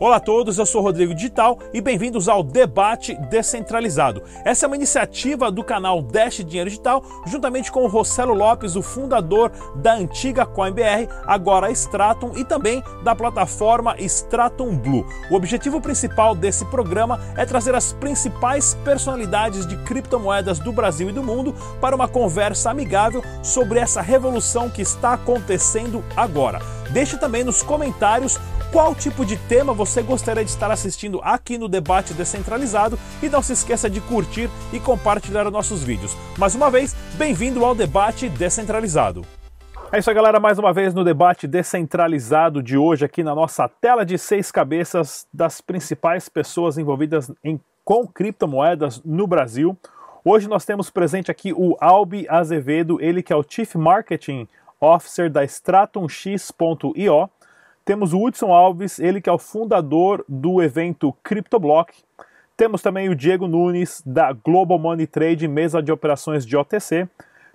Olá a todos, eu sou Rodrigo Digital e bem-vindos ao Debate Descentralizado. Essa é uma iniciativa do canal Dash Dinheiro Digital, juntamente com o Rossello Lopes, o fundador da antiga CoinBR, agora Stratum, e também da plataforma Stratum Blue. O objetivo principal desse programa é trazer as principais personalidades de criptomoedas do Brasil e do mundo para uma conversa amigável sobre essa revolução que está acontecendo agora. Deixe também nos comentários qual tipo de tema você gostaria de estar assistindo aqui no Debate Descentralizado e não se esqueça de curtir e compartilhar os nossos vídeos. Mais uma vez, bem-vindo ao Debate Descentralizado. É isso aí, galera. Mais uma vez no debate descentralizado de hoje, aqui na nossa tela de seis cabeças das principais pessoas envolvidas em, com criptomoedas no Brasil. Hoje nós temos presente aqui o Albi Azevedo, ele que é o Chief Marketing Officer da StratumX.io. Temos o Hudson Alves, ele que é o fundador do evento CryptoBlock. Temos também o Diego Nunes, da Global Money Trade, mesa de operações de OTC.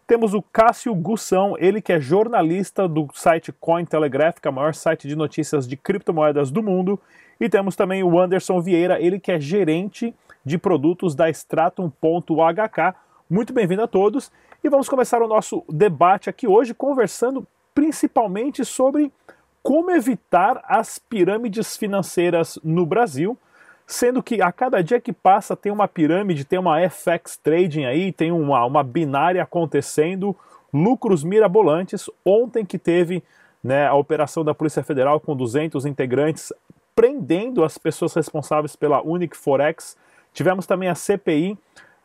Temos o Cássio Gussão, ele que é jornalista do site Cointelegraph, que é o maior site de notícias de criptomoedas do mundo. E temos também o Anderson Vieira, ele que é gerente de produtos da Stratum.hk. Muito bem-vindo a todos. E vamos começar o nosso debate aqui hoje conversando principalmente sobre como evitar as pirâmides financeiras no Brasil, sendo que a cada dia que passa tem uma pirâmide, tem uma FX trading aí, tem uma, uma binária acontecendo, lucros mirabolantes. Ontem que teve né, a operação da Polícia Federal com 200 integrantes prendendo as pessoas responsáveis pela Unic Forex. Tivemos também a CPI,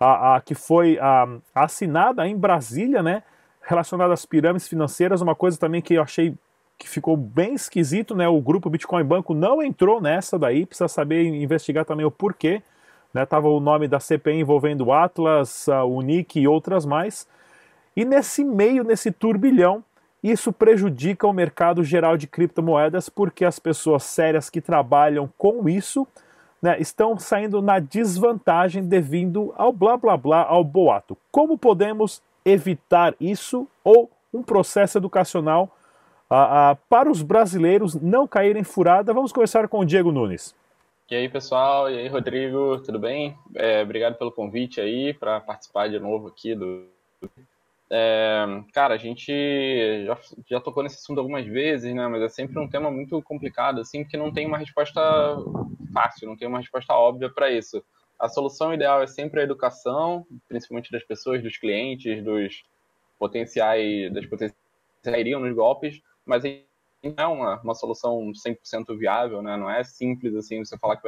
a, a que foi a, assinada em Brasília, né, relacionada às pirâmides financeiras, uma coisa também que eu achei que ficou bem esquisito, né? O grupo Bitcoin Banco não entrou nessa daí, precisa saber investigar também o porquê. Né? Tava o nome da CPI envolvendo Atlas, a Unic e outras mais. E nesse meio, nesse turbilhão, isso prejudica o mercado geral de criptomoedas porque as pessoas sérias que trabalham com isso né, estão saindo na desvantagem devido ao blá blá blá, ao boato. Como podemos evitar isso ou um processo educacional ah, ah, para os brasileiros não caírem furada. Vamos começar com o Diego Nunes. E aí, pessoal? E aí, Rodrigo? Tudo bem? É, obrigado pelo convite aí para participar de novo aqui do. É, cara, a gente já, já tocou nesse assunto algumas vezes, né? Mas é sempre um tema muito complicado, assim, porque não tem uma resposta fácil, não tem uma resposta óbvia para isso. A solução ideal é sempre a educação, principalmente das pessoas, dos clientes, dos potenciais, das potenciais que iriam nos golpes, mas não é uma, uma solução 100% viável, né? Não é simples assim você falar que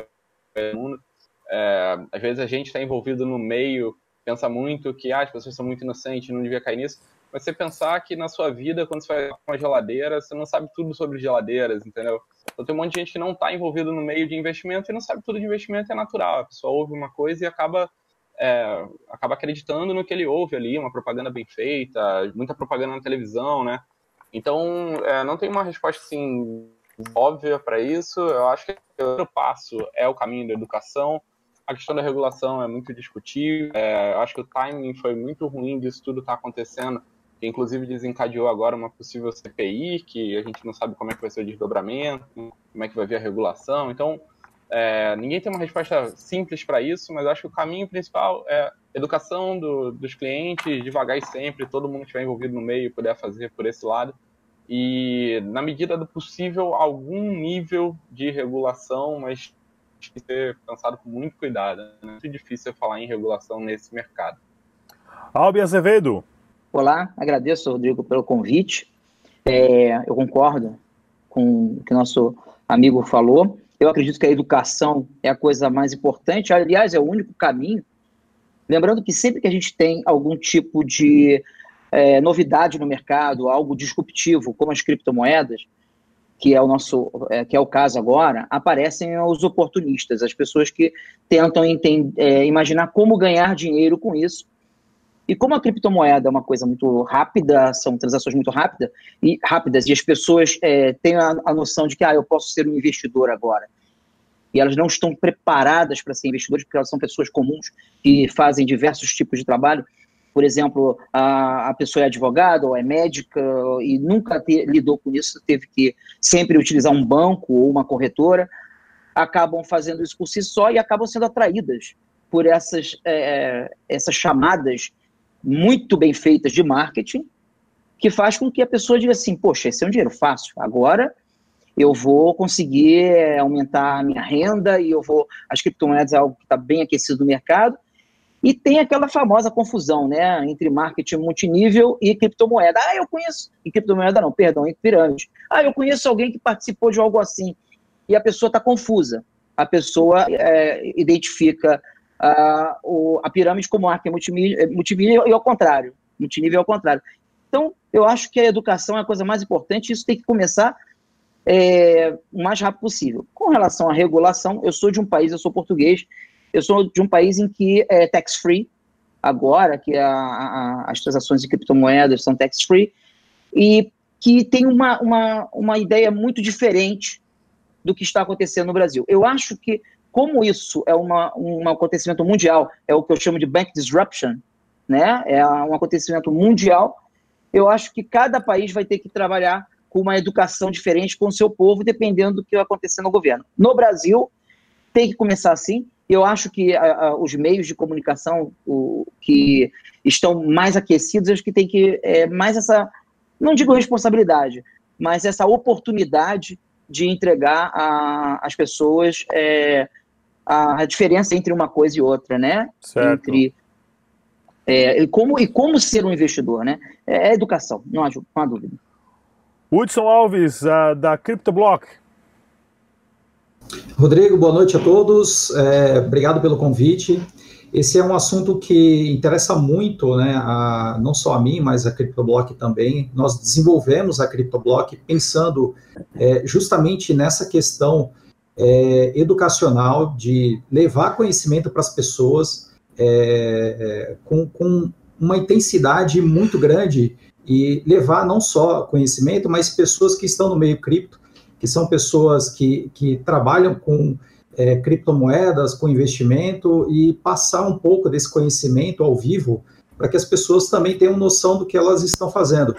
vai mundo. É, às vezes a gente está envolvido no meio, pensa muito que ah, as pessoas são muito inocentes, não devia cair nisso. Mas você pensar que na sua vida, quando você vai uma geladeira, você não sabe tudo sobre geladeiras, entendeu? Então tem um monte de gente que não está envolvido no meio de investimento e não sabe tudo de investimento, é natural. A pessoa ouve uma coisa e acaba é, acaba acreditando no que ele ouve ali, uma propaganda bem feita, muita propaganda na televisão, né? Então, é, não tem uma resposta assim óbvia para isso. Eu acho que o primeiro passo é o caminho da educação. A questão da regulação é muito discutível. É, acho que o timing foi muito ruim disso tudo estar tá acontecendo, que inclusive desencadeou agora uma possível CPI, que a gente não sabe como é que vai ser o desdobramento, como é que vai vir a regulação. Então, é, ninguém tem uma resposta simples para isso, mas acho que o caminho principal é educação do, dos clientes, devagar e sempre, todo mundo que estiver envolvido no meio puder fazer por esse lado. E, na medida do possível, algum nível de regulação, mas que ser pensado com muito cuidado. É muito difícil falar em regulação nesse mercado. Albi Azevedo. Olá, agradeço, Rodrigo, pelo convite. É, eu concordo com o que nosso amigo falou. Eu acredito que a educação é a coisa mais importante, aliás, é o único caminho. Lembrando que sempre que a gente tem algum tipo de é, novidade no mercado, algo disruptivo, como as criptomoedas, que é o nosso, é, que é o caso agora, aparecem os oportunistas, as pessoas que tentam entender, é, imaginar como ganhar dinheiro com isso. E como a criptomoeda é uma coisa muito rápida, são transações muito rápidas e rápidas, e as pessoas é, têm a, a, noção de que ah, eu posso ser um investidor agora. E elas não estão preparadas para ser investidores, porque elas são pessoas comuns que fazem diversos tipos de trabalho. Por exemplo, a, a pessoa é advogada ou é médica e nunca te, lidou com isso, teve que sempre utilizar um banco ou uma corretora. acabam fazendo isso por si só e acabam sendo atraídas por essas, é, essas chamadas muito bem feitas de marketing, que faz com que a pessoa diga assim, poxa, esse é um dinheiro fácil, agora eu vou conseguir é, aumentar a minha renda e eu vou. As criptomoedas é algo que está bem aquecido no mercado. E tem aquela famosa confusão, né, entre marketing multinível e criptomoeda. Ah, eu conheço. E criptomoeda não, perdão, em pirâmide. Ah, eu conheço alguém que participou de algo assim. E a pessoa está confusa. A pessoa é, identifica o, a pirâmide como marketing multinível, multinível e ao contrário. Multinível ao contrário. Então, eu acho que a educação é a coisa mais importante. Isso tem que começar é, o mais rápido possível. Com relação à regulação, eu sou de um país, eu sou português, eu sou de um país em que é tax-free, agora que a, a, as transações de criptomoedas são tax-free, e que tem uma, uma, uma ideia muito diferente do que está acontecendo no Brasil. Eu acho que, como isso é uma, um acontecimento mundial, é o que eu chamo de bank disruption, né? é um acontecimento mundial, eu acho que cada país vai ter que trabalhar com uma educação diferente com o seu povo, dependendo do que vai acontecer no governo. No Brasil, tem que começar assim. Eu acho que a, a, os meios de comunicação o, que estão mais aquecidos, acho que tem que é, mais essa, não digo responsabilidade, mas essa oportunidade de entregar às pessoas é, a, a, diferença entre uma coisa e outra, né? Certo. Entre é, e, como, e como ser um investidor, né? É, é educação, não há, não há dúvida. Hudson Alves, da CryptoBlock. Rodrigo, boa noite a todos. É, obrigado pelo convite. Esse é um assunto que interessa muito, né, a, não só a mim, mas a CryptoBlock também. Nós desenvolvemos a CryptoBlock pensando é, justamente nessa questão é, educacional de levar conhecimento para as pessoas é, é, com, com uma intensidade muito grande e levar não só conhecimento, mas pessoas que estão no meio cripto, que são pessoas que, que trabalham com é, criptomoedas, com investimento, e passar um pouco desse conhecimento ao vivo para que as pessoas também tenham noção do que elas estão fazendo.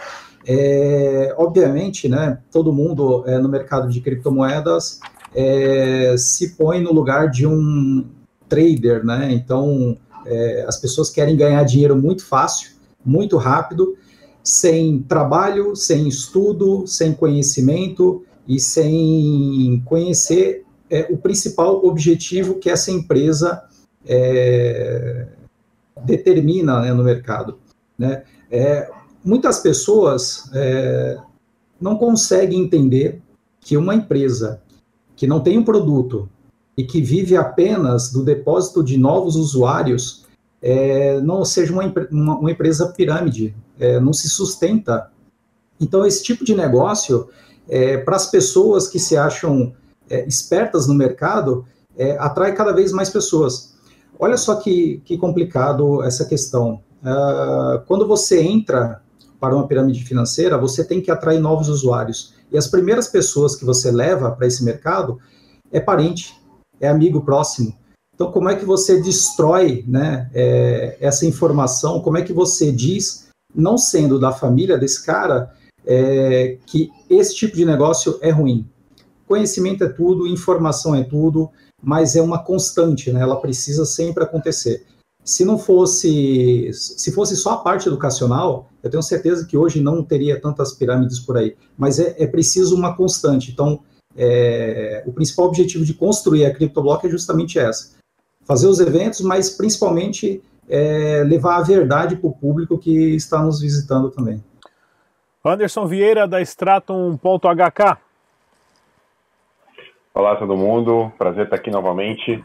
É, obviamente, né, todo mundo é, no mercado de criptomoedas é, se põe no lugar de um trader, né? Então, é, as pessoas querem ganhar dinheiro muito fácil, muito rápido, sem trabalho, sem estudo, sem conhecimento e sem conhecer é, o principal objetivo que essa empresa é, determina né, no mercado. Né? É, muitas pessoas é, não conseguem entender que uma empresa que não tem um produto e que vive apenas do depósito de novos usuários é, não seja uma, uma, uma empresa pirâmide, é, não se sustenta. Então, esse tipo de negócio, é, para as pessoas que se acham é, espertas no mercado, é, atrai cada vez mais pessoas. Olha só que, que complicado essa questão. Uh, quando você entra para uma pirâmide financeira, você tem que atrair novos usuários. E as primeiras pessoas que você leva para esse mercado é parente, é amigo próximo. Então, como é que você destrói né, é, essa informação? Como é que você diz não sendo da família desse cara, é, que esse tipo de negócio é ruim. Conhecimento é tudo, informação é tudo, mas é uma constante, né? Ela precisa sempre acontecer. Se não fosse, se fosse só a parte educacional, eu tenho certeza que hoje não teria tantas pirâmides por aí. Mas é, é preciso uma constante. Então, é, o principal objetivo de construir a CryptoBlock é justamente essa: fazer os eventos, mas principalmente é, levar a verdade para o público que está nos visitando também. Anderson Vieira, da Stratum.hk. Olá, todo mundo. Prazer estar aqui novamente.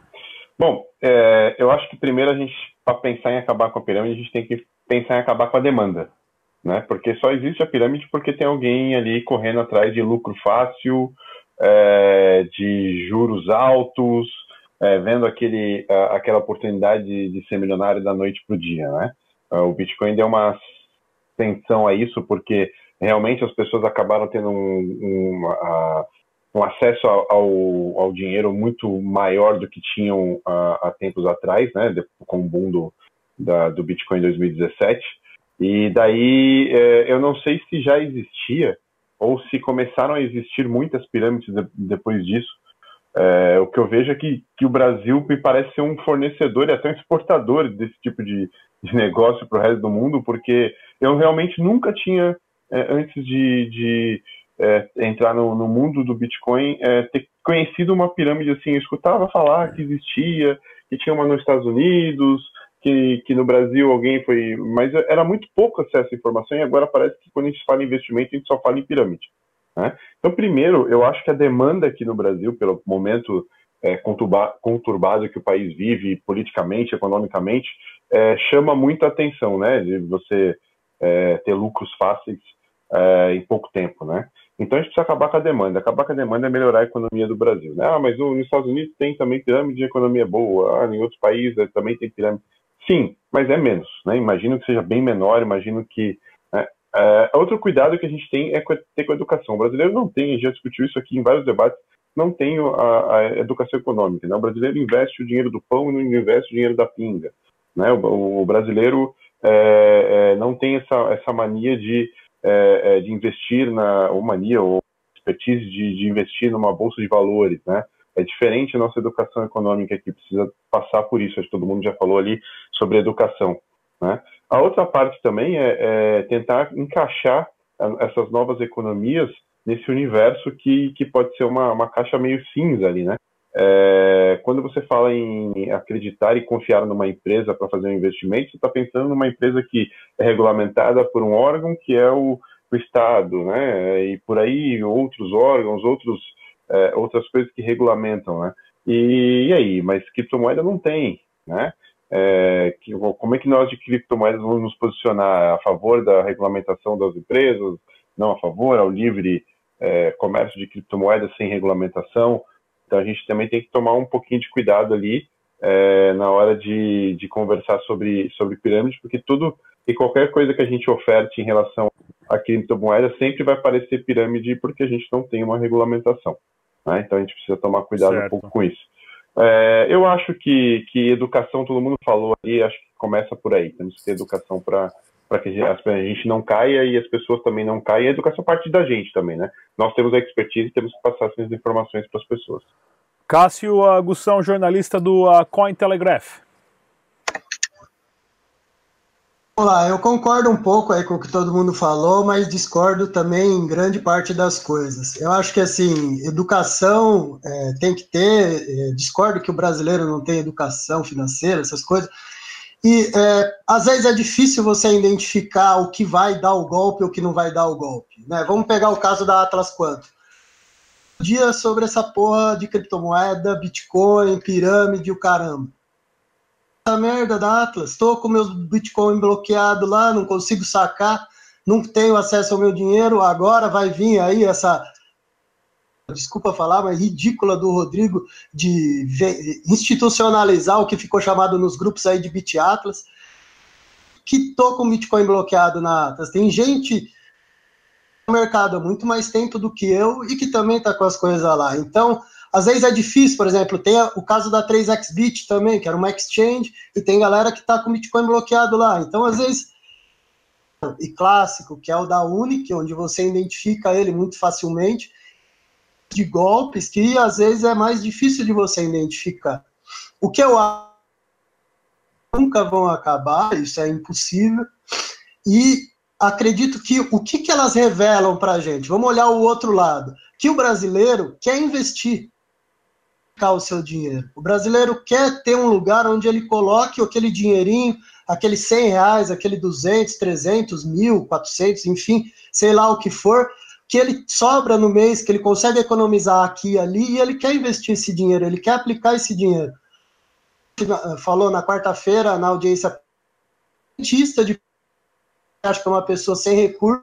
Bom, é, eu acho que primeiro a gente, para pensar em acabar com a pirâmide, a gente tem que pensar em acabar com a demanda. Né? Porque só existe a pirâmide porque tem alguém ali correndo atrás de lucro fácil, é, de juros altos, é, vendo aquele, aquela oportunidade de, ser milionário da noite para o dia, né? Uh, o Bitcoin deu uma atenção a isso porque realmente as pessoas acabaram tendo um, um, um acesso ao, ao, dinheiro muito maior do que tinham há tempos atrás, né? Com o boom do, da, do Bitcoin em 2017. E daí é, eu não sei se já existia ou se começaram a existir muitas pirâmides de, depois disso, É, o que eu vejo é que, que o Brasil me parece ser um fornecedor e até um exportador desse tipo de, de negócio para o resto do mundo, porque eu realmente nunca tinha, antes de, de é, entrar no, no, mundo do Bitcoin, é, ter conhecido uma pirâmide assim. Eu escutava falar que existia, que tinha uma nos Estados Unidos, que, que no Brasil alguém foi. Mas era muito pouco acesso à informação e agora parece que quando a gente fala em investimento, a gente só fala em pirâmide. Né? Então, primeiro, eu acho que a demanda aqui no Brasil, pelo momento é, conturbado que o país vive politicamente, economicamente, é, chama muita atenção, né? De você é, ter lucros fáceis é, em pouco tempo, né? Então a gente precisa acabar com a demanda. Acabar com a demanda é melhorar a economia do Brasil. Né? Ah, mas nos Estados Unidos tem também pirâmide de economia boa. Ah, em outros países também tem pirâmide. Sim, mas é menos. Né? Imagino que seja bem menor. Imagino que é, outro cuidado que a gente tem é ter com a educação. O brasileiro não tem, já discutiu isso aqui em vários debates, não tem a, a educação econômica. Né? O brasileiro investe o dinheiro do pão e não investe o dinheiro da pinga. Né? O, o brasileiro é, é, não tem essa, essa mania de, é, é, de investir na, ou mania, ou expertise de, de, investir numa bolsa de valores. Né? É diferente a nossa educação econômica que precisa passar por isso. Acho que todo mundo já falou ali sobre educação. Né? A outra parte também é, é, tentar encaixar essas novas economias nesse universo que, que pode ser uma, uma caixa meio cinza ali, né? É, quando você fala em acreditar e confiar numa empresa para fazer um investimento, você está pensando numa empresa que é regulamentada por um órgão que é o, o Estado, né? E por aí outros órgãos, outros, é, outras coisas que regulamentam, né? E, e aí, mas criptomoeda não tem, né? É, que, como é que nós de criptomoedas vamos nos posicionar a favor da regulamentação das empresas, não a favor, ao livre é, comércio de criptomoedas sem regulamentação. Então a gente também tem que tomar um pouquinho de cuidado ali é, na hora de, de conversar sobre, sobre pirâmide, porque tudo e qualquer coisa que a gente oferte em relação a criptomoedas sempre vai parecer pirâmide porque a gente não tem uma regulamentação. Né? Então a gente precisa tomar cuidado certo. um pouco com isso. É, eu acho que, que educação, todo mundo falou ali, acho que começa por aí. Temos que ter educação para que a gente não caia e as pessoas também não caiam. A educação parte da gente também, né? Nós temos a expertise e temos que passar essas informações para as pessoas. Cássio Agussão, jornalista do uh, Cointelegraph. Olá, eu concordo um pouco aí com o que todo mundo falou, mas discordo também em grande parte das coisas. Eu acho que, assim, educação é, tem que ter, é, discordo que o brasileiro não tem educação financeira, essas coisas, e é, às vezes é difícil você identificar o que vai dar o golpe ou o que não vai dar o golpe. Né? Vamos pegar o caso da Atlas Quanto. Dia sobre essa porra de criptomoeda, Bitcoin, pirâmide, o caramba essa merda da Atlas, estou com meus Bitcoin bloqueado lá, não consigo sacar, não tenho acesso ao meu dinheiro, agora vai vir aí essa desculpa falar, mas ridícula do Rodrigo de institucionalizar o que ficou chamado nos grupos aí de Bit Atlas, que tô com Bitcoin bloqueado na Atlas. Tem gente no mercado há muito mais tempo do que eu e que também tá com as coisas lá. Então, às vezes é difícil, por exemplo, tem o caso da 3xBit também, que era uma exchange, e tem galera que está com Bitcoin bloqueado lá. Então, às vezes, e clássico, que é o da Unic, onde você identifica ele muito facilmente, de golpes que às vezes é mais difícil de você identificar. O que eu acho nunca vão acabar, isso é impossível, e acredito que o que, que elas revelam para a gente? Vamos olhar o outro lado. Que o brasileiro quer investir o seu dinheiro. O brasileiro quer ter um lugar onde ele coloque aquele dinheirinho, aqueles 100 reais, aquele 200, 300, mil, 400, enfim, sei lá o que for, que ele sobra no mês, que ele consegue economizar aqui e ali, e ele quer investir esse dinheiro, ele quer aplicar esse dinheiro. Falou na quarta-feira, na audiência, de acho que é uma pessoa sem recurso,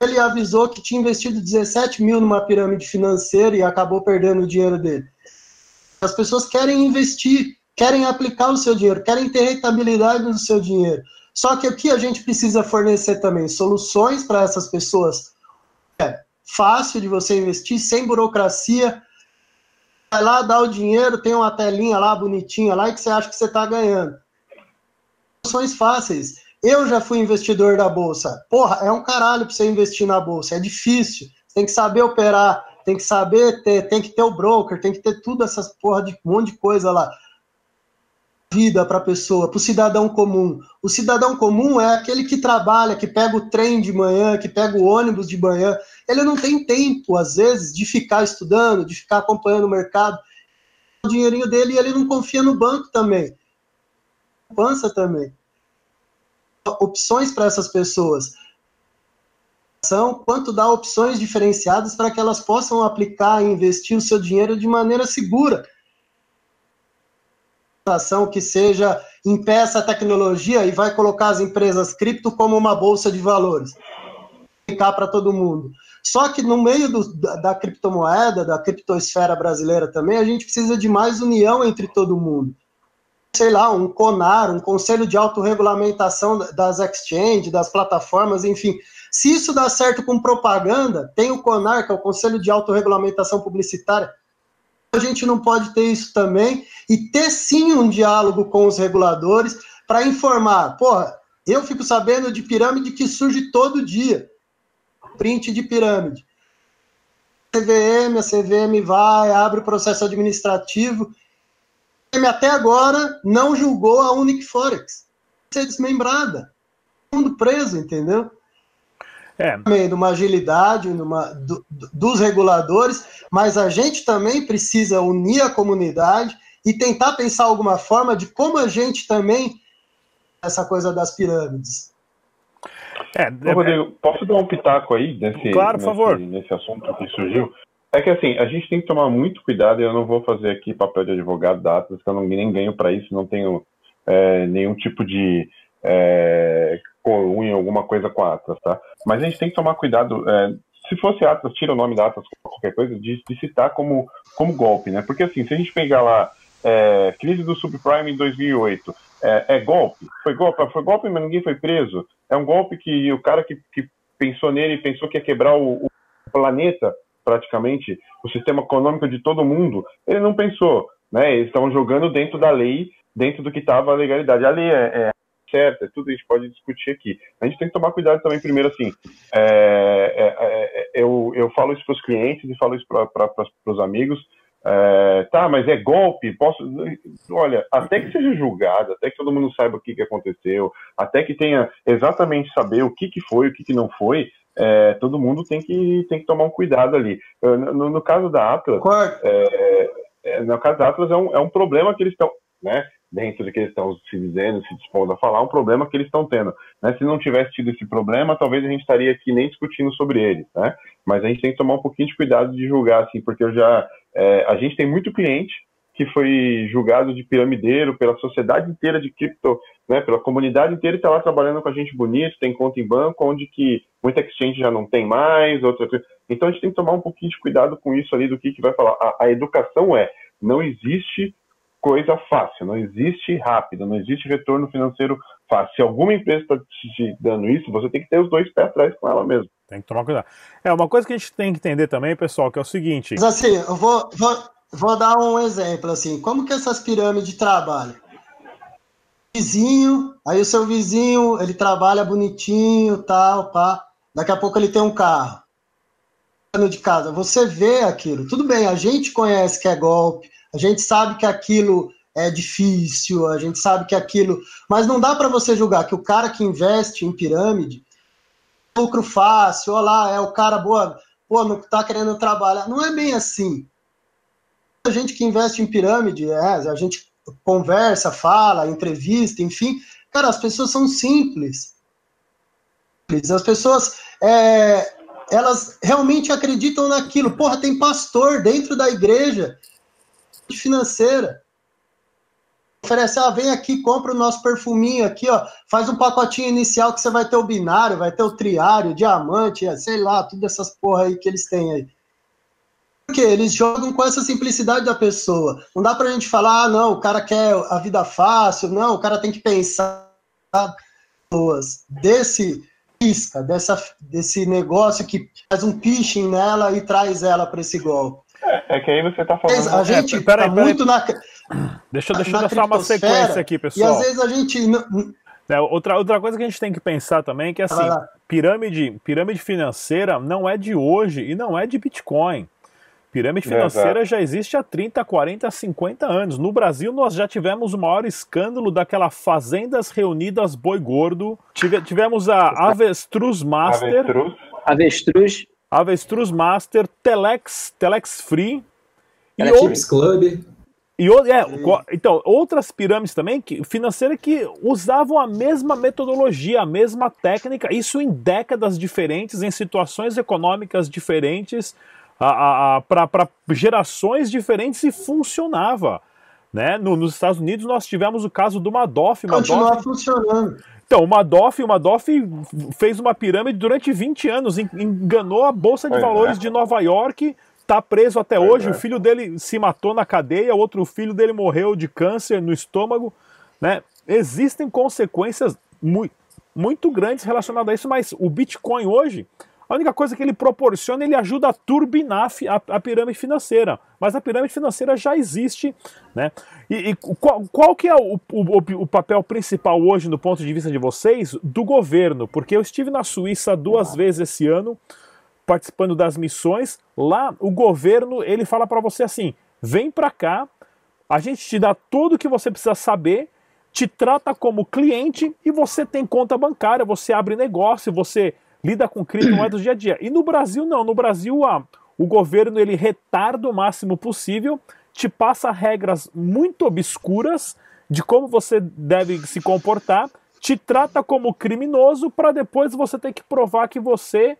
ele avisou que tinha investido 17 mil numa pirâmide financeira e acabou perdendo o dinheiro dele. As pessoas querem investir, querem aplicar o seu dinheiro, querem ter rentabilidade no seu dinheiro. Só que o que a gente precisa fornecer também? Soluções para essas pessoas. Fácil de você investir, sem burocracia. Vai lá, dá o dinheiro, tem uma telinha lá bonitinha lá que você acha que você está ganhando. Soluções fáceis. Eu já fui investidor da bolsa. Porra, é um caralho para você investir na bolsa. É difícil. Você tem que saber operar tem que saber ter, tem que ter o broker, tem que ter tudo essas porra de um monte de coisa lá. Vida para a pessoa, para o cidadão comum. O cidadão comum é aquele que trabalha, que pega o trem de manhã, que pega o ônibus de manhã. Ele não tem tempo, às vezes, de ficar estudando, de ficar acompanhando o mercado. O dinheirinho dele ele não confia no banco também. Pança também. Opções para essas pessoas quanto dá opções diferenciadas para que elas possam aplicar e investir o seu dinheiro de maneira segura. Ação que seja impeça a tecnologia e vai colocar as empresas cripto como uma bolsa de valores. Ficar para todo mundo. Só que no meio do, da, da criptomoeda, da criptosfera brasileira também, a gente precisa de mais união entre todo mundo sei lá, um CONAR, um Conselho de Autorregulamentação das exchanges, das plataformas, enfim, se isso dá certo com propaganda, tem o CONAR, que é o Conselho de Autorregulamentação Publicitária, a gente não pode ter isso também e ter sim um diálogo com os reguladores para informar. Porra, eu fico sabendo de pirâmide que surge todo dia. Print de pirâmide. CVM, a CVM vai, abre o processo administrativo. A CVM até agora não julgou a Unique Forex. Ser desmembrada. Mundo preso, entendeu? É. Também numa agilidade numa, do, dos reguladores, mas a gente também precisa unir a comunidade e tentar pensar alguma forma de como a gente também essa coisa das pirâmides. É, Ô, Rodrigo, posso dar um pitaco aí nesse, claro, nesse, favor. nesse assunto que surgiu? É que assim, a gente tem que tomar muito cuidado, e eu não vou fazer aqui papel de advogado da Atlas, que eu não, nem ganho para isso, não tenho é, nenhum tipo de é, unha, alguma coisa com a Atlas, tá? Mas a gente tem que tomar cuidado. É, se fosse Atlas, tira o nome da Atlas, qualquer coisa, de, de, citar como, como golpe, né? Porque assim, se a gente pegar lá é, crise do subprime em 2008, é, é, golpe? Foi golpe? Foi golpe, mas ninguém foi preso. É um golpe que o cara que, que pensou nele pensou que ia quebrar o, o planeta, praticamente, o sistema econômico de todo mundo. Ele não pensou, né? Eles estavam jogando dentro da lei, dentro do que estava a legalidade. A lei é, é certa, tudo a gente pode discutir aqui. A gente tem que tomar cuidado também, primeiro, assim, é, é, é, eu, eu falo isso para os clientes e falo isso para os amigos, é, tá, mas é golpe, posso. Olha, até que seja julgado, até que todo mundo saiba o que, que aconteceu, até que tenha exatamente saber o que, que foi, o que, que não foi, é, todo mundo tem que, tem que tomar um cuidado ali. No, no caso da Atlas, é, é, no caso da Atlas é um, é um problema que eles estão. Né? Dentro do que eles estão se dizendo, se dispondo a falar, um problema que eles estão tendo. Né? Se não tivesse tido esse problema, talvez a gente estaria aqui nem discutindo sobre ele, né? Mas a gente tem que tomar um pouquinho de cuidado de julgar, assim, porque eu já, é, a gente tem muito cliente que foi julgado de piramideiro pela sociedade inteira de cripto, né, pela comunidade inteira está lá trabalhando com a gente bonito, tem conta em banco, onde que muita exchange já não tem mais, outra Então a gente tem que tomar um pouquinho de cuidado com isso ali do que, que vai falar. A, a educação é, não existe coisa fácil, não existe rápido, não existe retorno financeiro fácil. Se alguma empresa está te dando isso, você tem que ter os dois pés atrás com ela mesmo. Tem que tomar cuidado. É, uma coisa que a gente tem que entender também, pessoal, que é o seguinte. Mas assim, eu vou, vou, vou dar um exemplo assim. Como que essas pirâmides trabalham? Vizinho, aí o seu vizinho, ele trabalha bonitinho, tal, pá. Daqui a pouco ele tem um carro. De casa, você vê aquilo. Tudo bem, a gente conhece que é golpe, a gente sabe que aquilo é difícil, a gente sabe que aquilo. Mas não dá para você julgar que o cara que investe em pirâmide, lucro fácil, olha lá, é o cara boa, pô, não tá querendo trabalhar. Não é bem assim. A gente que investe em pirâmide, é, a gente conversa, fala, entrevista, enfim. Cara, as pessoas são simples. As pessoas, é, elas realmente acreditam naquilo. Porra, tem pastor dentro da igreja financeira. Oferece, ah, vem aqui, compra o nosso perfuminho aqui, ó, faz um pacotinho inicial que você vai ter o binário, vai ter o triário, o diamante, sei lá, tudo essas porra aí que eles têm aí. Porque eles jogam com essa simplicidade da pessoa. Não dá pra gente falar, ah, não, o cara quer a vida fácil, não, o cara tem que pensar pessoas desse isca, dessa, desse negócio que faz um pitching nela e traz ela para esse golpe. É, que aí você tá falando. A gente é, peraí, tá peraí, muito na. Deixa, deixa eu deixar uma sequência aqui, pessoal. E às vezes a gente. É, outra, outra coisa que a gente tem que pensar também é que assim, pirâmide, pirâmide financeira não é de hoje e não é de Bitcoin. Pirâmide financeira já existe há 30, 40, 50 anos. No Brasil, nós já tivemos o maior escândalo daquela Fazendas Reunidas Boi Gordo. Tive, tivemos a Avestruz Master. Avestruz. Avestruz. Avestruz Master, Telex, Telex Free. Telex Club. E, é, então, outras pirâmides também que, financeiras que usavam a mesma metodologia, a mesma técnica, isso em décadas diferentes, em situações econômicas diferentes, para gerações diferentes e funcionava. Né? No, nos Estados Unidos nós tivemos o caso do Madoff. Continua funcionando. Então, o Madoff, o Madoff fez uma pirâmide durante 20 anos, enganou a Bolsa de Valores é. de Nova York tá preso até pois hoje. É. O filho dele se matou na cadeia, outro filho dele morreu de câncer no estômago. Né? Existem consequências muito, muito grandes relacionadas a isso, mas o Bitcoin hoje, a única coisa que ele proporciona, ele ajuda a turbinar a, a pirâmide financeira. Mas a pirâmide financeira já existe. Né? E, e qual, qual, que é o, o, o, papel principal hoje, do ponto de vista de vocês, do governo? Porque eu estive na Suíça duas vezes esse ano participando das missões, lá o governo ele fala para você assim: vem para cá, a gente te dá tudo o que você precisa saber, te trata como cliente e você tem conta bancária, você abre negócio, você lida com criptomoedas dia a dia. E no Brasil não, no Brasil a, o governo ele retarda o máximo possível, te passa regras muito obscuras de como você deve se comportar, te trata como criminoso para depois você ter que provar que você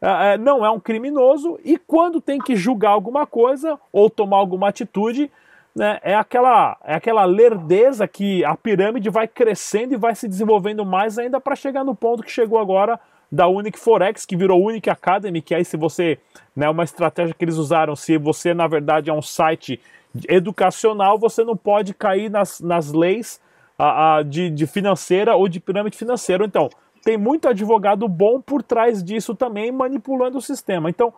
é, é, não é um criminoso e quando tem que julgar alguma coisa ou tomar alguma atitude, né, é, aquela, é aquela lerdeza que a pirâmide vai crescendo e vai se desenvolvendo mais ainda para chegar no ponto que chegou agora da Unique Forex, que virou Unique Academy, que aí se você, né, uma estratégia que eles usaram, se você na verdade é um site educacional, você não pode cair nas, nas leis a, a, de, de financeira ou de pirâmide financeira. Então, tem muito advogado bom por trás disso também, manipulando o sistema. Então,